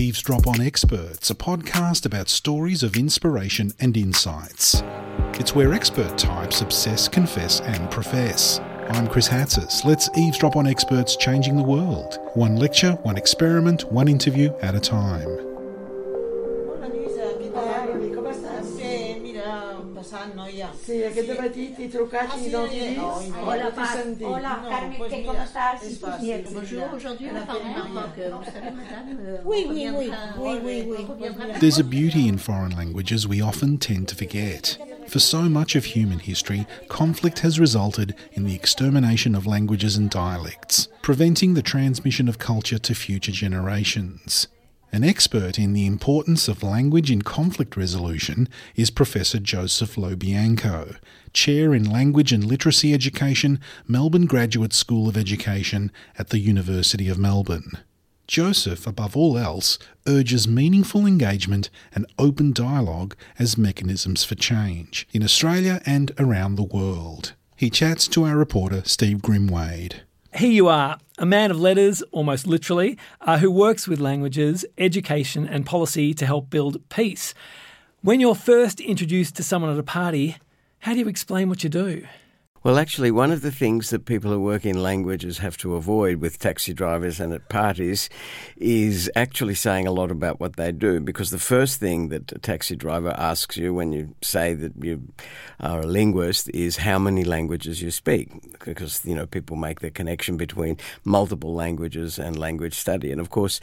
Eavesdrop on Experts, a podcast about stories of inspiration and insights. It's where expert types obsess, confess, and profess. I'm Chris Hatzis. Let's eavesdrop on experts changing the world. One lecture, one experiment, one interview at a time. Mira, passant, noia. Sí, aquest matí t'he trucat Ah. Hola. Hola, Non, Carmen, pues ¿qué, mira, ¿cómo estás? es fácil. Bien. Bonjour, aujourd'hui, on va Maroc. Vous savez, madame, euh, Oui, oui, oui, oui, oui, oui. There's a beauty in foreign languages we often tend to forget. For so much of human history, conflict has resulted in the extermination of languages and dialects, preventing the transmission of culture to future generations. An expert in the importance of language in conflict resolution is Professor Joseph Lo Bianco, Chair in Language and Literacy Education, Melbourne Graduate School of Education at the University of Melbourne. Joseph, above all else, urges meaningful engagement and open dialogue as mechanisms for change in Australia and around the world. He chats to our reporter Steve Grimwade. Here you are, a man of letters, almost literally, uh, who works with languages, education, and policy to help build peace. When you're first introduced to someone at a party, how do you explain what you do? Well, actually, one of the things that people who work in languages have to avoid with taxi drivers and at parties is actually saying a lot about what they do. Because the first thing that a taxi driver asks you when you say that you are a linguist is how many languages you speak. Because, you know, people make the connection between multiple languages and language study. And of course,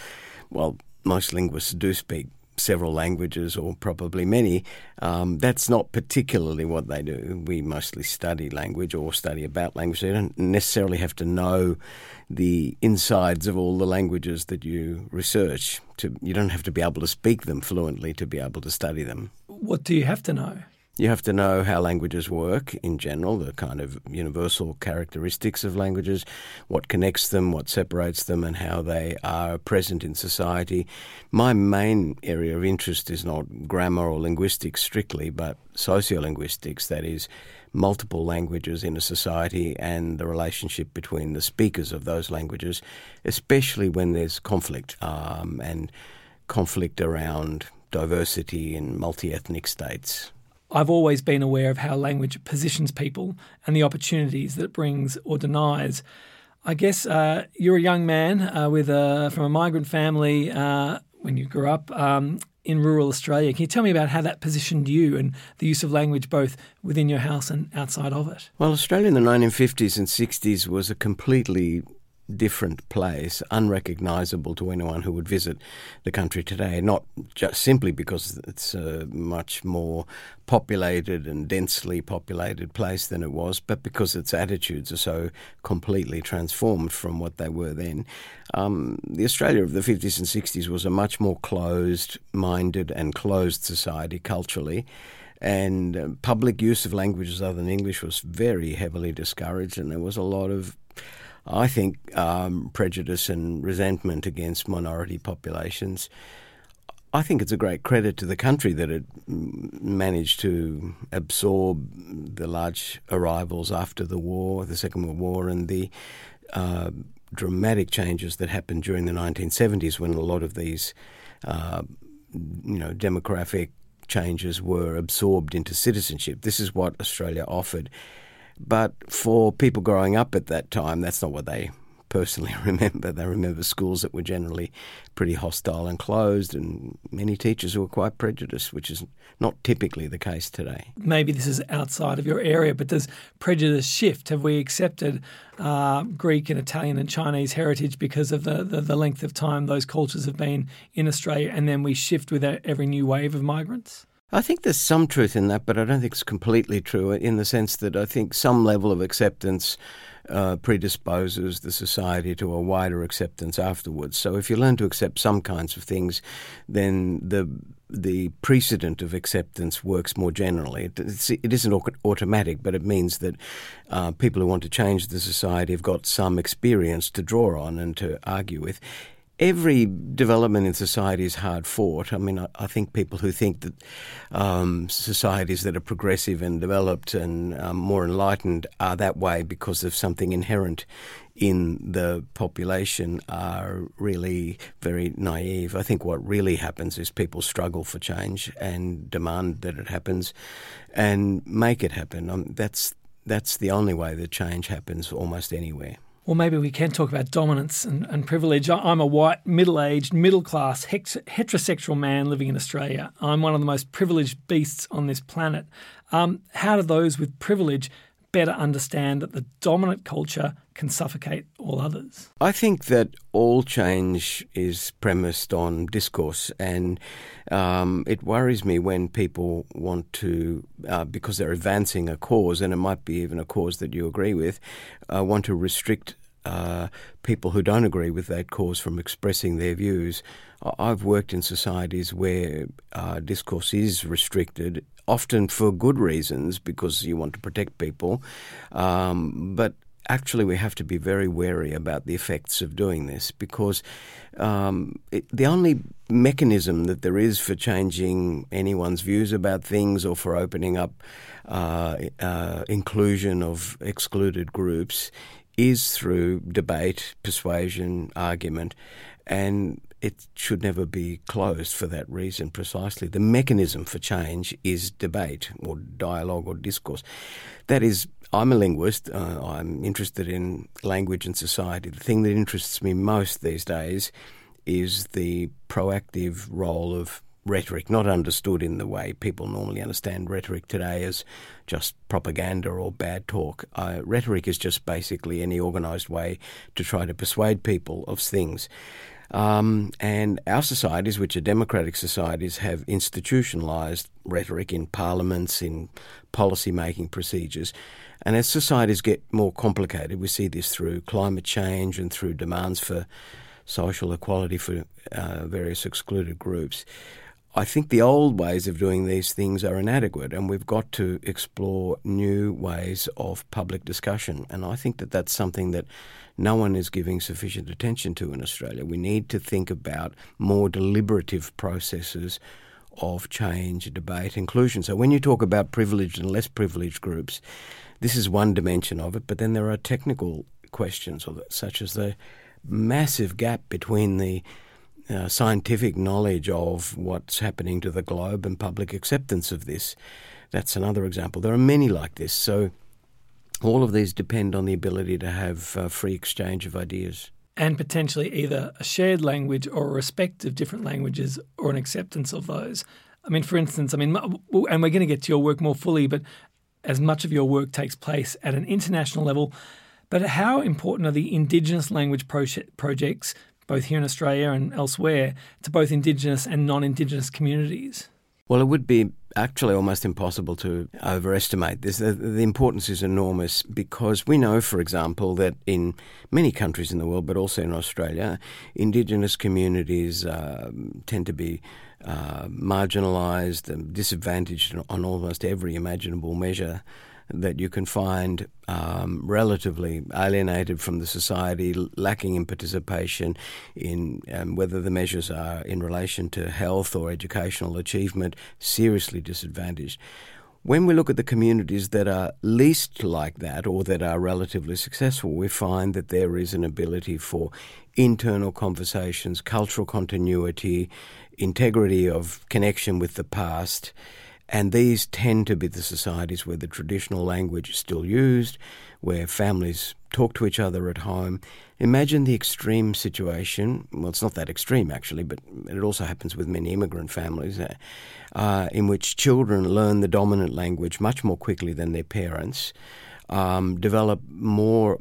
well, most linguists do speak several languages or probably many, um, that's not particularly what they do. We mostly study language or study about language. They don't necessarily have to know the insides of all the languages that you research. To, you don't have to be able to speak them fluently to be able to study them. What do you have to know? You have to know how languages work in general, the kind of universal characteristics of languages, what connects them, what separates them, and how they are present in society. My main area of interest is not grammar or linguistics strictly, but sociolinguistics, that is, multiple languages in a society and the relationship between the speakers of those languages, especially when there's conflict um, and conflict around diversity in multi ethnic states. I've always been aware of how language positions people and the opportunities that it brings or denies. I guess uh, you're a young man uh, with a, from a migrant family uh, when you grew up um, in rural Australia. Can you tell me about how that positioned you and the use of language both within your house and outside of it? Well, Australia in the 1950s and 60s was a completely different place, unrecognisable to anyone who would visit the country today. Not just simply because it's a much more populated and densely populated place than it was, but because its attitudes are so completely transformed from what they were then. Um, the Australia of the 50s and 60s was a much more closed minded and closed society culturally and uh, public use of languages other than English was very heavily discouraged, and there was a lot of, I think, um, prejudice and resentment against minority populations. I think it's a great credit to the country that it managed to absorb the large arrivals after the war, the Second World War, and the uh, dramatic changes that happened during the 1970s when a lot of these, uh, you know, demographic changes were absorbed into citizenship. This is what Australia offered. But for people growing up at that time, that's not what they personally remember. They remember schools that were generally pretty hostile and closed, and many teachers who were quite prejudiced, which is not typically the case today. Maybe this is outside of your area, but does prejudice shift? Have we accepted uh, Greek and Italian and Chinese heritage because of the, the, the length of time those cultures have been in Australia, and then we shift with every new wave of migrants? I think there's some truth in that, but I don't think it's completely true in the sense that I think some level of acceptance uh, predisposes the society to a wider acceptance afterwards. So if you learn to accept some kinds of things, then the the precedent of acceptance works more generally. It's, it isn't automatic, but it means that uh, people who want to change the society have got some experience to draw on and to argue with. Every development in society is hard fought. I mean, I, I think people who think that um, societies that are progressive and developed and um, more enlightened are that way because of something inherent in the population are really very naive. I think what really happens is people struggle for change and demand that it happens and make it happen. Um, that's that's the only way that change happens almost anywhere. Well, maybe we can talk about dominance and, and privilege. I'm a white, middle aged, middle class, heterosexual man living in Australia. I'm one of the most privileged beasts on this planet. Um, how do those with privilege better understand that the dominant culture can suffocate all others? I think that all change is premised on discourse, and um, it worries me when people want to, uh, because they're advancing a cause, and it might be even a cause that you agree with, uh, want to restrict uh, people who don't agree with that cause from expressing their views. I've worked in societies where uh, discourse is restricted, often for good reasons because you want to protect people. Um, but actually, we have to be very wary about the effects of doing this because um, it, the only mechanism that there is for changing anyone's views about things or for opening up uh, uh, inclusion of excluded groups is through debate, persuasion, argument, and it should never be closed for that reason precisely. The mechanism for change is debate or dialogue or discourse. That is, I'm a linguist, uh, I'm interested in language and society. The thing that interests me most these days is the proactive role of rhetoric, not understood in the way people normally understand rhetoric today as just propaganda or bad talk. Uh, rhetoric is just basically any organised way to try to persuade people of things. Um, and our societies, which are democratic societies, have institutionalised rhetoric in parliaments, in policy making procedures. And as societies get more complicated, we see this through climate change and through demands for social equality for uh, various excluded groups. I think the old ways of doing these things are inadequate, and we've got to explore new ways of public discussion. And I think that that's something that no one is giving sufficient attention to in Australia. We need to think about more deliberative processes of change, debate, inclusion. So when you talk about privileged and less privileged groups, this is one dimension of it, but then there are technical questions, such as the massive gap between the uh, scientific knowledge of what's happening to the globe and public acceptance of this. That's another example. There are many like this. So all of these depend on the ability to have uh, free exchange of ideas. And potentially either a shared language or a respect of different languages or an acceptance of those. I mean, for instance, I mean, and we're going to get to your work more fully, but as much of your work takes place at an international level, but how important are the Indigenous language projects both here in Australia and elsewhere, to both Indigenous and non Indigenous communities? Well, it would be actually almost impossible to overestimate this. The, the, importance is enormous because we know, for example, that in many countries in the world, but also in Australia, Indigenous communities uh, tend to be uh, marginalised and disadvantaged on almost every imaginable measure that you can find um, relatively alienated from the society, lacking in participation in um, whether the measures are in relation to health or educational achievement, seriously disadvantaged. When we look at the communities that are least like that or that are relatively successful, we find that there is an ability for internal conversations, cultural continuity, integrity of connection with the past. And these tend to be the societies where the traditional language is still used, where families talk to each other at home. Imagine the extreme situation. Well, it's not that extreme actually, but it also happens with many immigrant families, uh, uh in which children learn the dominant language much more quickly than their parents, um, develop more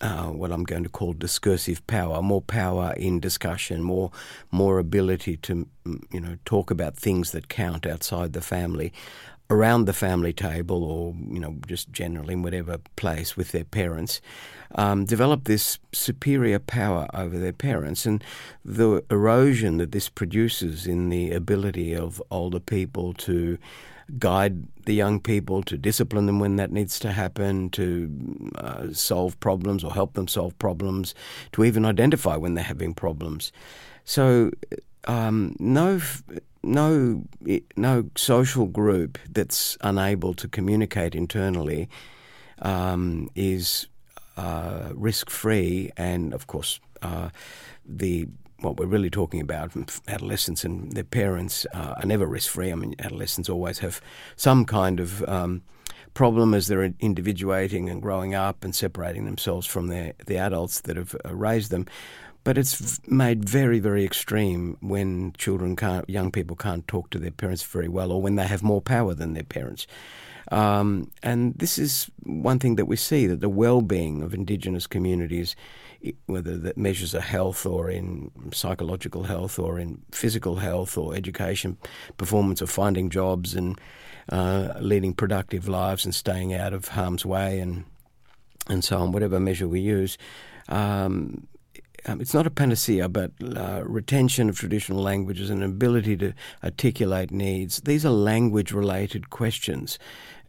uh, what I'm going to call discursive power, more power in discussion, more more ability to you know talk about things that count outside the family. around the family table or, you know, just generally in whatever place with their parents, um, develop this superior power over their parents. And the erosion that this produces in the ability of older people to guide the young people, to discipline them when that needs to happen, to uh, solve problems or help them solve problems, to even identify when they're having problems. So, um, no, no, no social group that's unable to communicate internally um, is uh, risk free, and of course, uh, the what we're really talking about, adolescents and their parents uh, are never risk free. I mean, adolescents always have some kind of um, problem as they're individuating and growing up and separating themselves from their, the adults that have uh, raised them. But it's made very, very extreme when children can't, young people can't talk to their parents very well, or when they have more power than their parents. Um, and this is one thing that we see that the well-being of Indigenous communities whether that measures of health or in psychological health or in physical health or education performance or finding jobs and uh, leading productive lives and staying out of harm's way and and so on, whatever measure we use. Um, um, it's not a panacea, but uh, retention of traditional languages and ability to articulate needs, these are language related questions.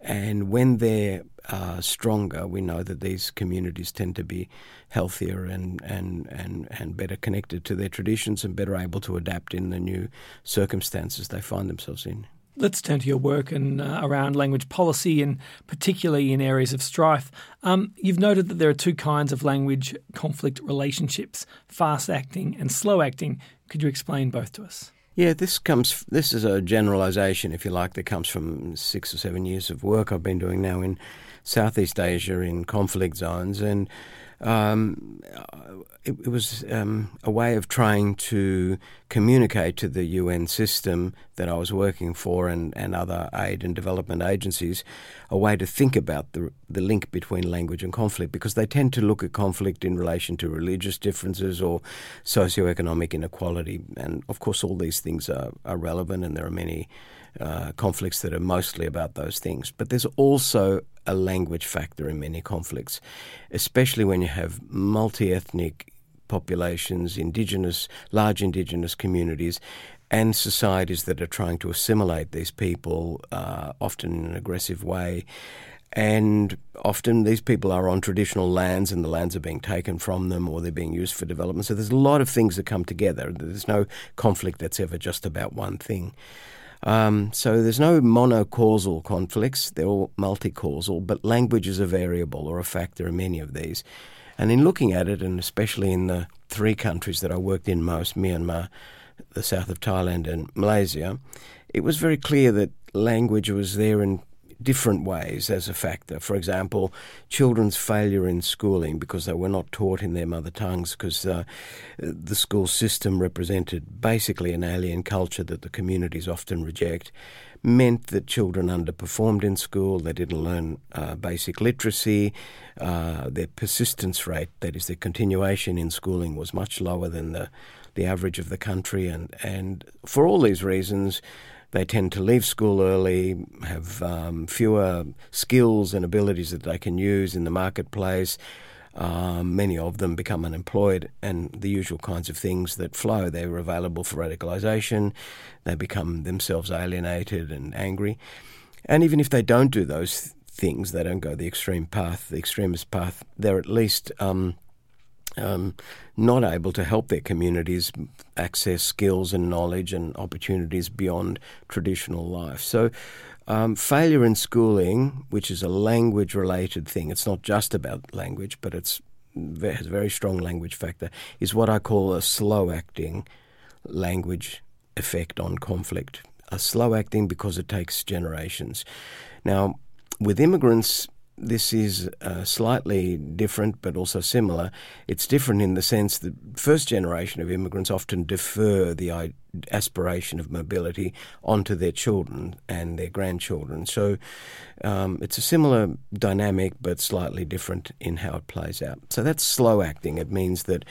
And when they're uh, stronger, we know that these communities tend to be healthier and, and, and, and better connected to their traditions and better able to adapt in the new circumstances they find themselves in. Let's turn to your work and uh, around language policy and particularly in areas of strife. Um, you've noted that there are two kinds of language conflict relationships fast acting and slow acting. Could you explain both to us? Yeah, this comes. This is a generalisation, if you like, that comes from six or seven years of work I've been doing now in Southeast Asia in conflict zones, and um, it, it, was um, a way of trying to communicate to the UN system that I was working for and, and other aid and development agencies a way to think about the, the link between language and conflict because they tend to look at conflict in relation to religious differences or socioeconomic inequality. And of course, all these things are, are relevant, and there are many uh, conflicts that are mostly about those things. But there's also a language factor in many conflicts, especially when you have multi ethnic populations, indigenous, large indigenous communities, and societies that are trying to assimilate these people, uh, often in an aggressive way. And often these people are on traditional lands and the lands are being taken from them or they're being used for development. So there's a lot of things that come together. There's no conflict that's ever just about one thing. Um, so there's no monocausal conflicts, they're all multicausal, but language is a variable or a factor in many of these. And in looking at it, and especially in the three countries that I worked in most Myanmar, the south of Thailand, and Malaysia it was very clear that language was there in different ways as a factor. For example, children's failure in schooling because they were not taught in their mother tongues because uh, the school system represented basically an alien culture that the communities often reject. Meant that children underperformed in school, they didn't learn uh, basic literacy, uh, their persistence rate, that is, their continuation in schooling, was much lower than the, the average of the country. And, and for all these reasons, they tend to leave school early, have um, fewer skills and abilities that they can use in the marketplace. Um, many of them become unemployed, and the usual kinds of things that flow. They're available for radicalisation. They become themselves alienated and angry. And even if they don't do those things, they don't go the extreme path, the extremist path, they're at least um, um, not able to help their communities access skills and knowledge and opportunities beyond traditional life. So, um, failure in schooling, which is a language related thing, it's not just about language, but it's has a very strong language factor, is what I call a slow acting language effect on conflict. A slow acting because it takes generations. Now, with immigrants, this is uh, slightly different but also similar. It's different in the sense that first generation of immigrants often defer the aspiration of mobility onto their children and their grandchildren. So um, it's a similar dynamic but slightly different in how it plays out. So that's slow acting. It means that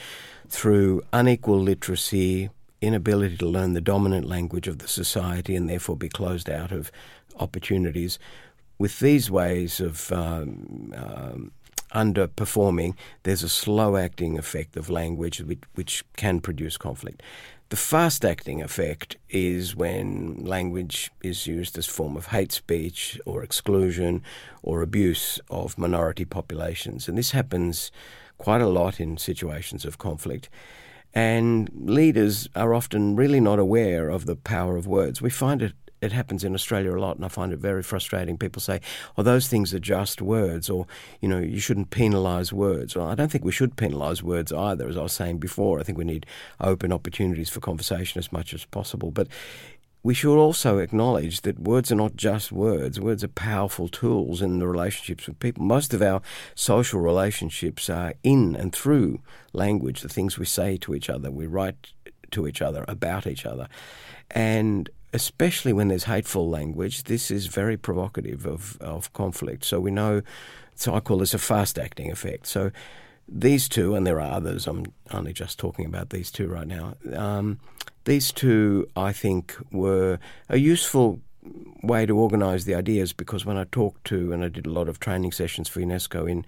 through unequal literacy, inability to learn the dominant language of the society and therefore be closed out of opportunities. With these ways of um, um, underperforming, there's a slow acting effect of language which, which can produce conflict. The fast acting effect is when language is used as form of hate speech or exclusion or abuse of minority populations. And this happens quite a lot in situations of conflict. And leaders are often really not aware of the power of words. We find it it happens in Australia a lot, and I find it very frustrating. People say, "Oh, those things are just words," or you know, you shouldn't penalise words. Well, I don't think we should penalise words either. As I was saying before, I think we need open opportunities for conversation as much as possible. But we should also acknowledge that words are not just words. Words are powerful tools in the relationships with people. Most of our social relationships are in and through language, the things we say to each other, we write to each other, about each other. And especially when there's hateful language, this is very provocative of, of conflict. So we know, so I call this a fast acting effect. So these two, and there are others, I'm only just talking about these two right now. Um, these two, I think, were a useful way to organise the ideas because when I talked to, and I did a lot of training sessions for UNESCO in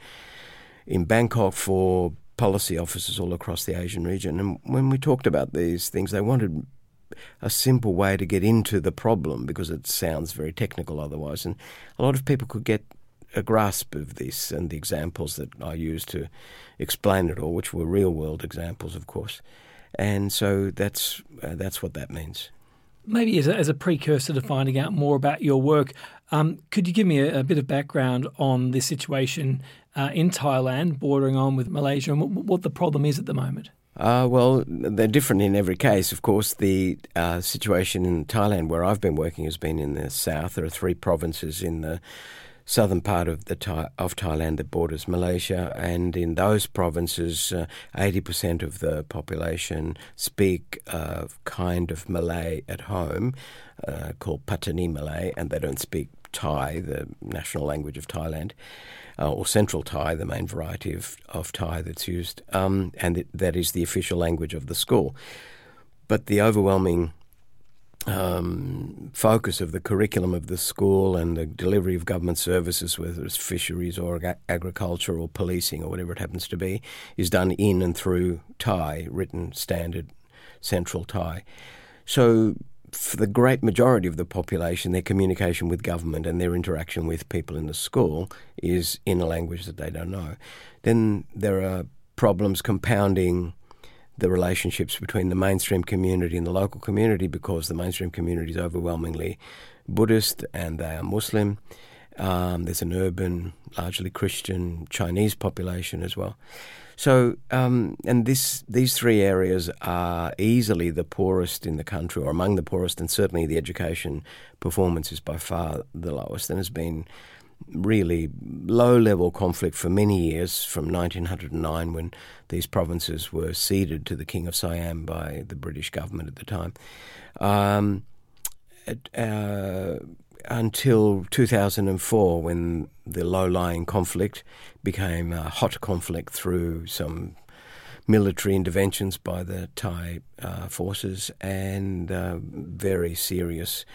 in Bangkok for policy officers all across the Asian region, and when we talked about these things, they wanted a simple way to get into the problem because it sounds very technical otherwise, and a lot of people could get a grasp of this and the examples that I used to explain it all, which were real world examples, of course. And so that's uh, that's what that means. Maybe as a, as a, precursor to finding out more about your work, um, could you give me a, a, bit of background on the situation uh, in Thailand, bordering on with Malaysia, and what the problem is at the moment? Uh, well, they're different in every case. Of course, the uh, situation in Thailand, where I've been working, has been in the south. There are three provinces in the southern part of the of Thailand that borders Malaysia, and in those provinces, eighty uh, percent of the population speak a kind of Malay at home uh, called Patani Malay, and they don't speak Thai, the national language of Thailand. Uh, or Central Thai, the main variety of, of Thai that's used, um, and that is the official language of the school. But the overwhelming um, focus of the curriculum of the school and the delivery of government services, whether it's fisheries or ag- agriculture or policing or whatever it happens to be, is done in and through Thai, written standard central Thai. So, for the great majority of the population, their communication with government and their interaction with people in the school is in a language that they don't know. Then there are problems compounding the relationships between the mainstream community and the local community because the mainstream community is overwhelmingly Buddhist and they are Muslim. Um, there's an urban, largely Christian Chinese population as well. So, um, and this these three areas are easily the poorest in the country, or among the poorest, and certainly the education performance is by far the lowest, and has been really low level conflict for many years from 1909 when these provinces were ceded to the King of Siam by the British government at the time. Um, uh, until 2004, when the low lying conflict became a hot conflict through some military interventions by the Thai uh, forces and uh, very serious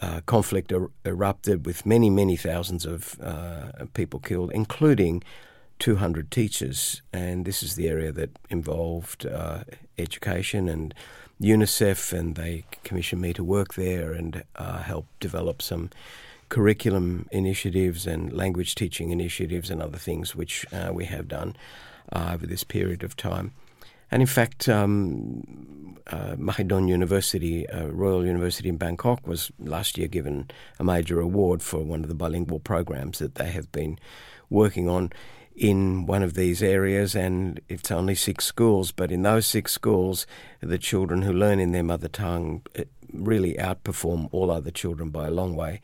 uh, conflict er- erupted with many, many thousands of uh, people killed, including 200 teachers. And this is the area that involved uh, education and UNICEF, and they commissioned me to work there and uh, help develop some curriculum initiatives and language teaching initiatives and other things which uh, we have done uh, over this period of time. And in fact, um, uh, Mahidol University, uh, Royal University in Bangkok, was last year given a major award for one of the bilingual programs that they have been working on in one of these areas. And it's only six schools, but in those six schools, the children who learn in their mother tongue uh, really outperform all other children by a long way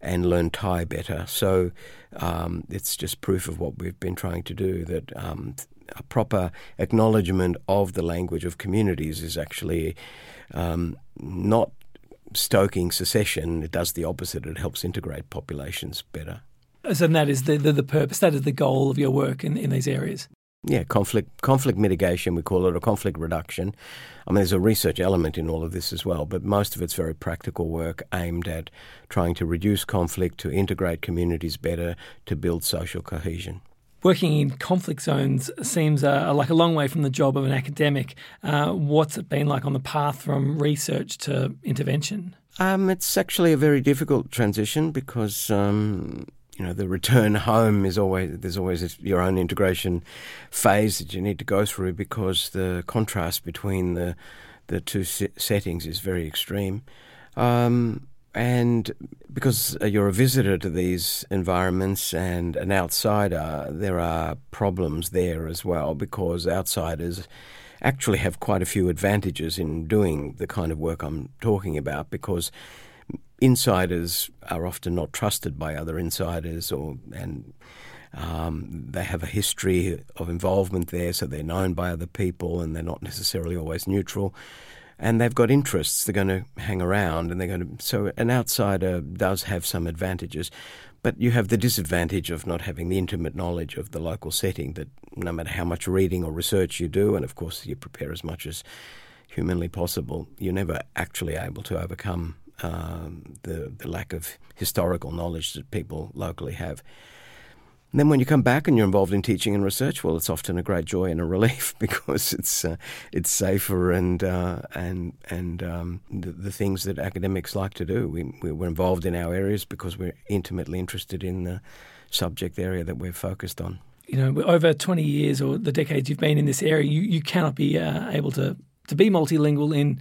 and learn Thai better. So um, it's just proof of what we've been trying to do that um, a proper acknowledgement of the language of communities is actually um, not stoking secession. It does the opposite. It helps integrate populations better. So that is the, the, the purpose. That is the goal of your work in, in these areas. Yeah, conflict conflict mitigation we call it, or conflict reduction. I mean, there's a research element in all of this as well, but most of it's very practical work aimed at trying to reduce conflict, to integrate communities better, to build social cohesion. Working in conflict zones seems uh, like a long way from the job of an academic. Uh, what's it been like on the path from research to intervention? Um, it's actually a very difficult transition because um, you know the return home is always there's always your own integration phase that you need to go through because the contrast between the the two settings is very extreme. Um, and because you're a visitor to these environments and an outsider, there are problems there as well because outsiders actually have quite a few advantages in doing the kind of work I'm talking about because insiders are often not trusted by other insiders, or and um, they have a history of involvement there, so they're known by other people, and they're not necessarily always neutral. And they've got interests; they're going to hang around, and they're going to. So an outsider does have some advantages, but you have the disadvantage of not having the intimate knowledge of the local setting. That no matter how much reading or research you do, and of course you prepare as much as humanly possible, you're never actually able to overcome um, the, the lack of historical knowledge that people locally have. And then when you come back and you're involved in teaching and research, well, it's often a great joy and a relief because it's uh, it's safer and uh, and and um, the, the, things that academics like to do. We we're involved in our areas because we're intimately interested in the subject area that we're focused on. You know, over 20 years or the decades you've been in this area, you, you cannot be uh, able to to be multilingual in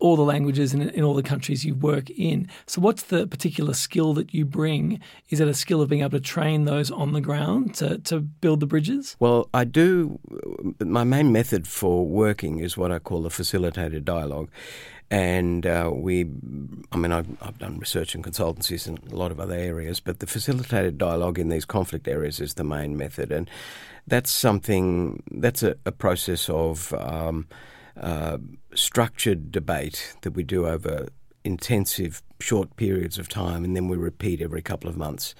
all the languages in, in all the countries you work in. So, what's the particular skill that you bring? Is it a skill of being able to train those on the ground to, to build the bridges? Well, I do. My main method for working is what I call the facilitated dialogue. And uh, we, I mean, I've, I've, done research and consultancies in a lot of other areas, but the facilitated dialogue in these conflict areas is the main method. And that's something, that's a, a process of. Um, uh, structured debate that we do over intensive short periods of time and then we repeat every couple of months.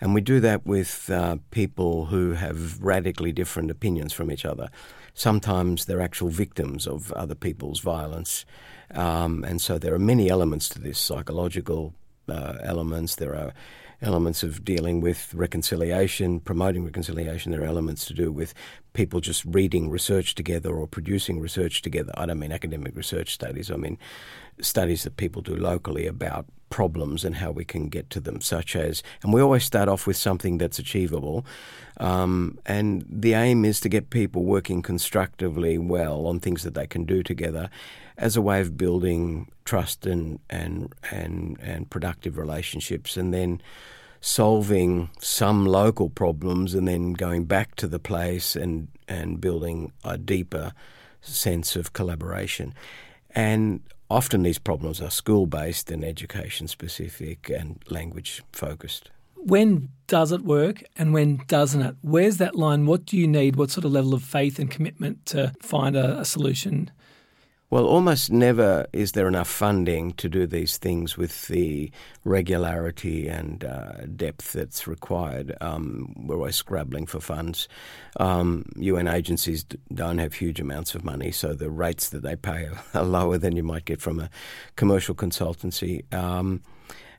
And we do that with uh, people who have radically different opinions from each other. Sometimes they're actual victims of other people's violence. Um, and so there are many elements to this psychological uh, elements, there are elements of dealing with reconciliation, promoting reconciliation. There are elements to do with people just reading research together or producing research together. I don't mean academic research studies, I mean studies that people do locally about problems and how we can get to them, such as, and we always start off with something that's achievable. Um, and the aim is to get people working constructively well on things that they can do together as a way of building trust and, and, and, and productive relationships. And then solving some local problems and then going back to the place and, and building a deeper sense of collaboration. And often these problems are school based and education specific and language focused. When does it work and when doesn't it? Where's that line? What do you need? What sort of level of faith and commitment to find a, a solution? Well, almost never is there enough funding to do these things with the regularity and uh, depth that's required. Um, we're always scrabbling for funds. Um, UN agencies don't have huge amounts of money, so the rates that they pay are, are lower than you might get from a commercial consultancy. Um,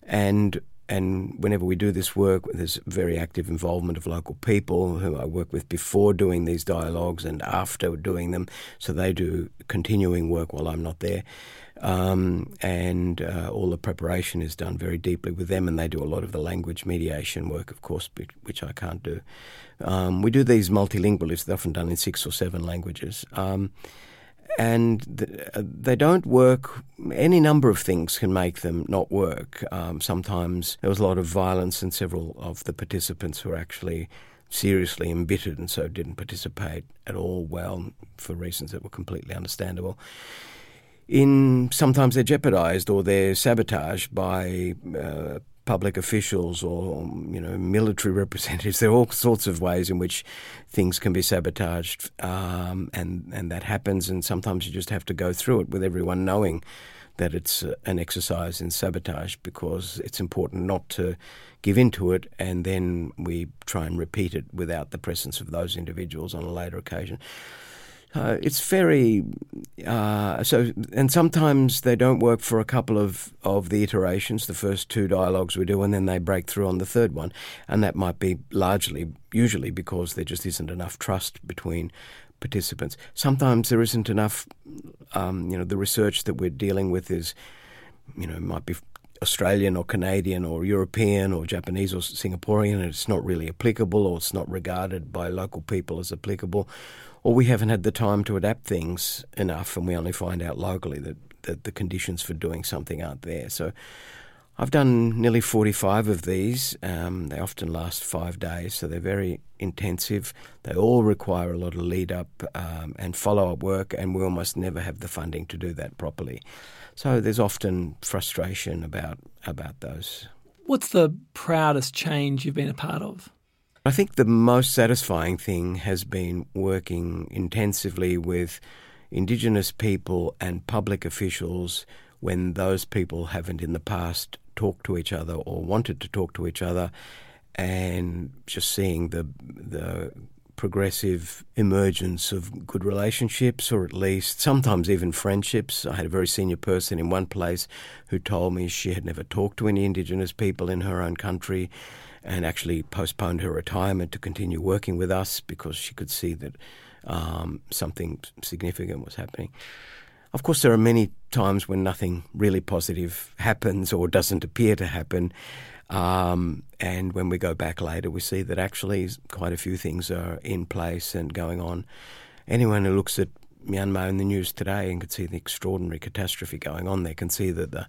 and and whenever we do this work, there's very active involvement of local people who I work with before doing these dialogues and after doing them. So they do continuing work while I'm not there. Um, and uh, all the preparation is done very deeply with them, and they do a lot of the language mediation work, of course, which I can't do. Um, we do these multilingual, they're often done in six or seven languages. Um, and they don't work. Any number of things can make them not work. Um, sometimes there was a lot of violence, and several of the participants were actually seriously embittered and so didn't participate at all well for reasons that were completely understandable. In sometimes they're jeopardized or they're sabotaged by uh, public officials or you know military representatives. There are all sorts of ways in which things can be sabotaged, um, and and that happens. And sometimes you just have to go through it with everyone knowing that it's uh, an exercise in sabotage because it's important not to give in to it and then we try and repeat it without the presence of those individuals on a later occasion. Uh, it's very uh, so, and sometimes they don't work for a couple of, of the iterations, the first two dialogues we do, and then they break through on the third one, and that might be largely, usually, because there just isn't enough trust between participants. Sometimes there isn't enough. Um, you know, the research that we're dealing with is, you know, might be Australian or Canadian or European or Japanese or Singaporean, and it's not really applicable or it's not regarded by local people as applicable or we haven't had the time to adapt things enough, and we only find out locally that, that the conditions for doing something aren't there. So I've done nearly 45 of these. Um, they often last five days, so they're very intensive. They all require a lot of lead up um, and follow up work, and we almost never have the funding to do that properly. So there's often frustration about about those. What's the proudest change you've been a part of? I think the most satisfying thing has been working intensively with Indigenous people and public officials when those people haven't in the past talked to each other or wanted to talk to each other, and just seeing the the progressive emergence of good relationships, or at least sometimes even friendships. I had a very senior person in one place who told me she had never talked to any Indigenous people in her own country and actually postponed her retirement to continue working with us because she could see that um, something significant was happening. Of course, there are many times when nothing really positive happens or doesn't appear to happen. Um, and when we go back later, we see that actually quite a few things are in place and going on. Anyone who looks at Myanmar in the news today and can see the extraordinary catastrophe going on there can see that the,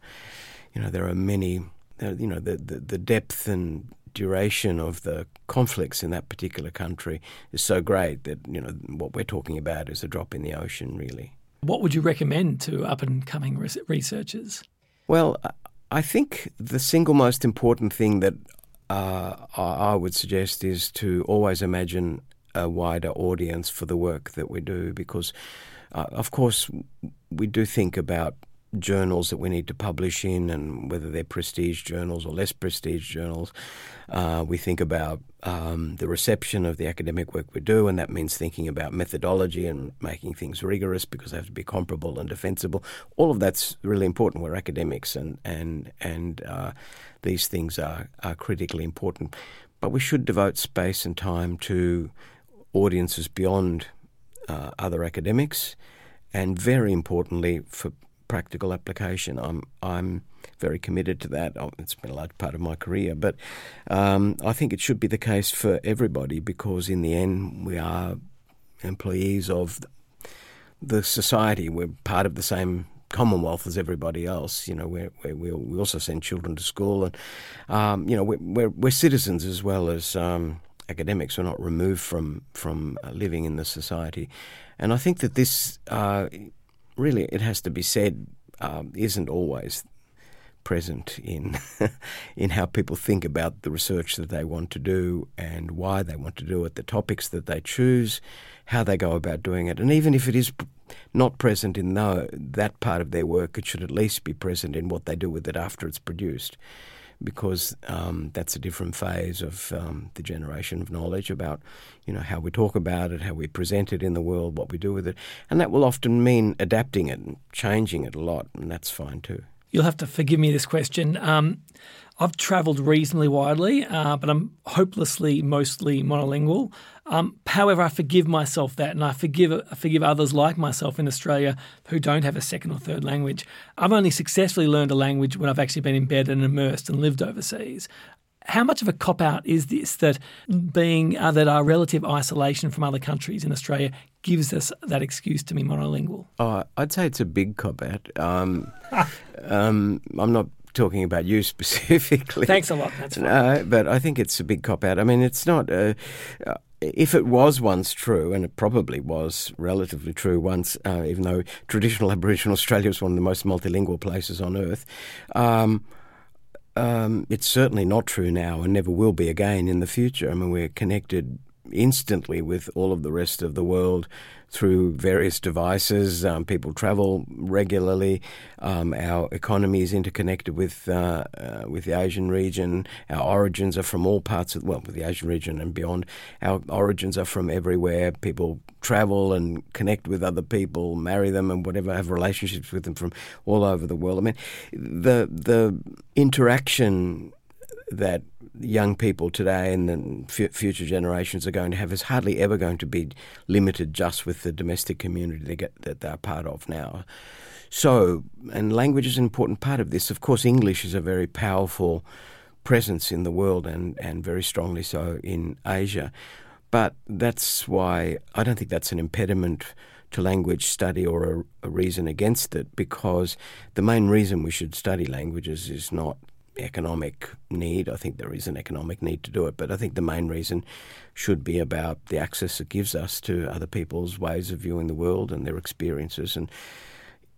you know, there are many, you know, the, the, the depth and duration of the conflicts in that particular country is so great that you know what we're talking about is a drop in the ocean, really. What would you recommend to up and coming researchers? Well, I think the single most important thing that uh, I would suggest is to always imagine a wider audience for the work that we do because, uh, of course, we do think about journals that we need to publish in and whether they're prestige journals or less prestige journals. Uh, we think about um, the reception of the academic work we do, and that means thinking about methodology and making things rigorous because they have to be comparable and defensible. All of that's really important. We're academics, and and and uh, these things are are critically important. But we should devote space and time to audiences beyond uh, other academics, and very importantly for practical application. I'm I'm very committed to that. Oh, it's been a large part of my career, but um, I think it should be the case for everybody because in the end we are employees of the society. We're part of the same commonwealth as everybody else. You know, we're, we're, we also send children to school, and um, you know, we're, we're, we're citizens as well as um, academics. We're not removed from from living in the society, and I think that this uh, really, it has to be said, um, isn't always present in in how people think about the research that they want to do and why they want to do it, the topics that they choose, how they go about doing it, and even if it is not present in that part of their work, it should at least be present in what they do with it after it's produced because um, that's a different phase of um, the generation of knowledge about you know how we talk about it, how we present it in the world, what we do with it, and that will often mean adapting it and changing it a lot, and that's fine too. You'll have to forgive me this question. Um, I've travelled reasonably widely, uh, but I'm hopelessly mostly monolingual. Um, however, I forgive myself that, and I forgive I forgive others like myself in Australia who don't have a second or third language. I've only successfully learned a language when I've actually been embedded and immersed and lived overseas. How much of a cop out is this that being uh, that our relative isolation from other countries in Australia gives us that excuse to be monolingual? Oh, I'd say it's a big cop out. Um, um, I'm not talking about you specifically. Thanks a lot. That's fine. No, but I think it's a big cop out. I mean, it's not. Uh, uh, if it was once true, and it probably was relatively true once, uh, even though traditional Aboriginal Australia was one of the most multilingual places on earth, um, um, it's certainly not true now and never will be again in the future. I mean, we're connected instantly with all of the rest of the world through various devices. Um, people travel regularly. Um, our economy is interconnected with uh, uh, with the Asian region. Our origins are from all parts of well, the Asian region and beyond. Our origins are from everywhere. People travel and connect with other people, marry them, and whatever, have relationships with them from all over the world. I mean, the the interaction that young people today and the f- future generations are going to have is hardly ever going to be limited just with the domestic community they get, that they're part of now. So, and language is an important part of this. Of course, English is a very powerful presence in the world and, and very strongly so in Asia. But that's why I don't think that's an impediment to language study or a, a, reason against it because the main reason we should study languages is not economic need. I think there is an economic need to do it, but I think the main reason should be about the access it gives us to other people's ways of viewing the world and their experiences. And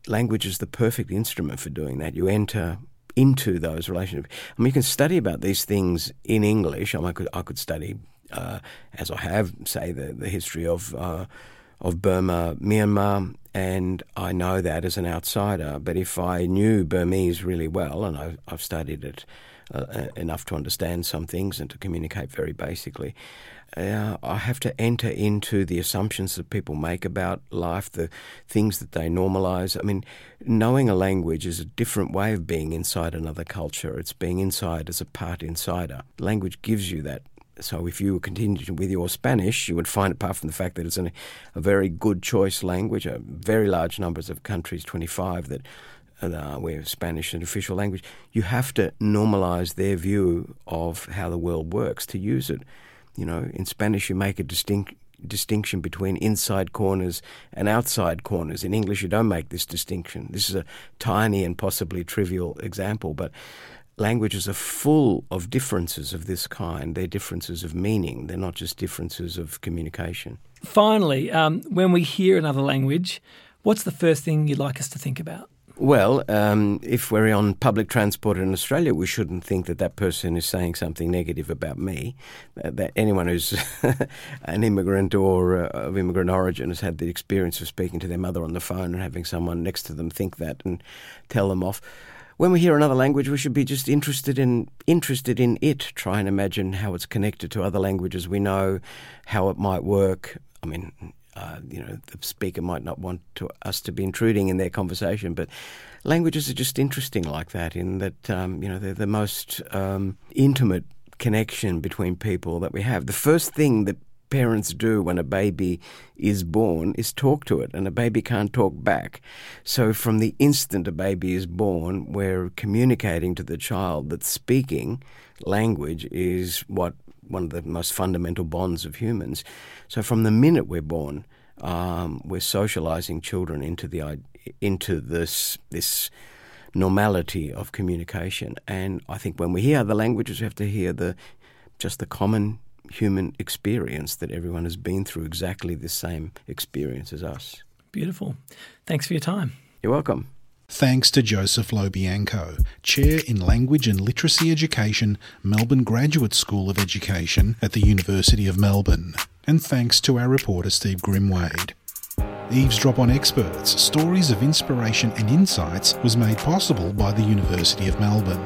language is the perfect instrument for doing that. You enter into those relationships. I mean, you can study about these things in English. I, mean, I could I could study, uh, as I have, say the the history of. Uh, of Burma, Myanmar, and I know that as an outsider. But if I knew Burmese really well, and I, have studied it uh, uh, enough to understand some things and to communicate very basically, uh, I have to enter into the assumptions that people make about life, the things that they normalize. I mean, knowing a language is a different way of being inside another culture. It's being inside as a part insider. Language gives you that so if you continue with your Spanish, you would find, apart from the fact that it's an, a very good choice language, a very large numbers of countries, 25 that uh, where Spanish is an official language, you have to normalize their view of how the world works to use it. You know, in Spanish, you make a distinct distinction between inside corners and outside corners. In English, you don't make this distinction. This is a tiny and possibly trivial example, but languages are full of differences of this kind. They're differences of meaning, they're not just differences of communication. Finally, um, when we hear another language, what's the first thing you'd like us to think about? Well, um, if we're on public transport in Australia, we shouldn't think that that person is saying something negative about me. Uh, that anyone who's an immigrant or uh, of immigrant origin has had the experience of speaking to their mother on the phone and having someone next to them think that and tell them off when we hear another language, we should be just interested in interested in it. Try and imagine how it's connected to other languages we know, how it might work. I mean, uh, you know, the speaker might not want to, us to be intruding in their conversation, but languages are just interesting like that. In that, um, you know, they're the most um, intimate connection between people that we have. The first thing that parents do when a baby is born is talk to it, and a baby can't talk back. So, from the instant a baby is born, we're communicating to the child that speaking language is what one of the most fundamental bonds of humans. So, from the minute we're born, um, we're socializing children into the into this this normality of communication. And I think when we hear other languages, we have to hear the just the common human experience that everyone has been through exactly the same experience as us. Beautiful. Thanks for your time. You're welcome. Thanks to Joseph Lo Bianco, Chair in Language and Literacy Education, Melbourne Graduate School of Education at the University of Melbourne. And thanks to our reporter Steve Grimwade. Eavesdrop on Experts Stories of Inspiration and Insights was made possible by the University of Melbourne.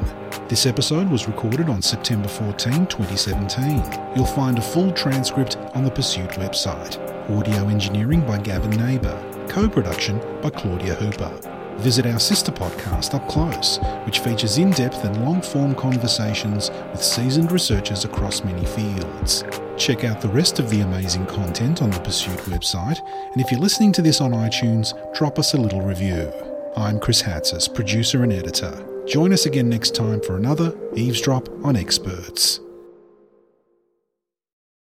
This episode was recorded on September 14, 2017. You'll find a full transcript on the Pursuit website. Audio engineering by Gavin Neighbour. Co production by Claudia Hooper. Visit our sister podcast, Up Close, which features in depth and long form conversations with seasoned researchers across many fields. Check out the rest of the amazing content on the Pursuit website, and if you're listening to this on iTunes, drop us a little review. I'm Chris Hatzis, producer and editor. Join us again next time for another Eavesdrop on Experts.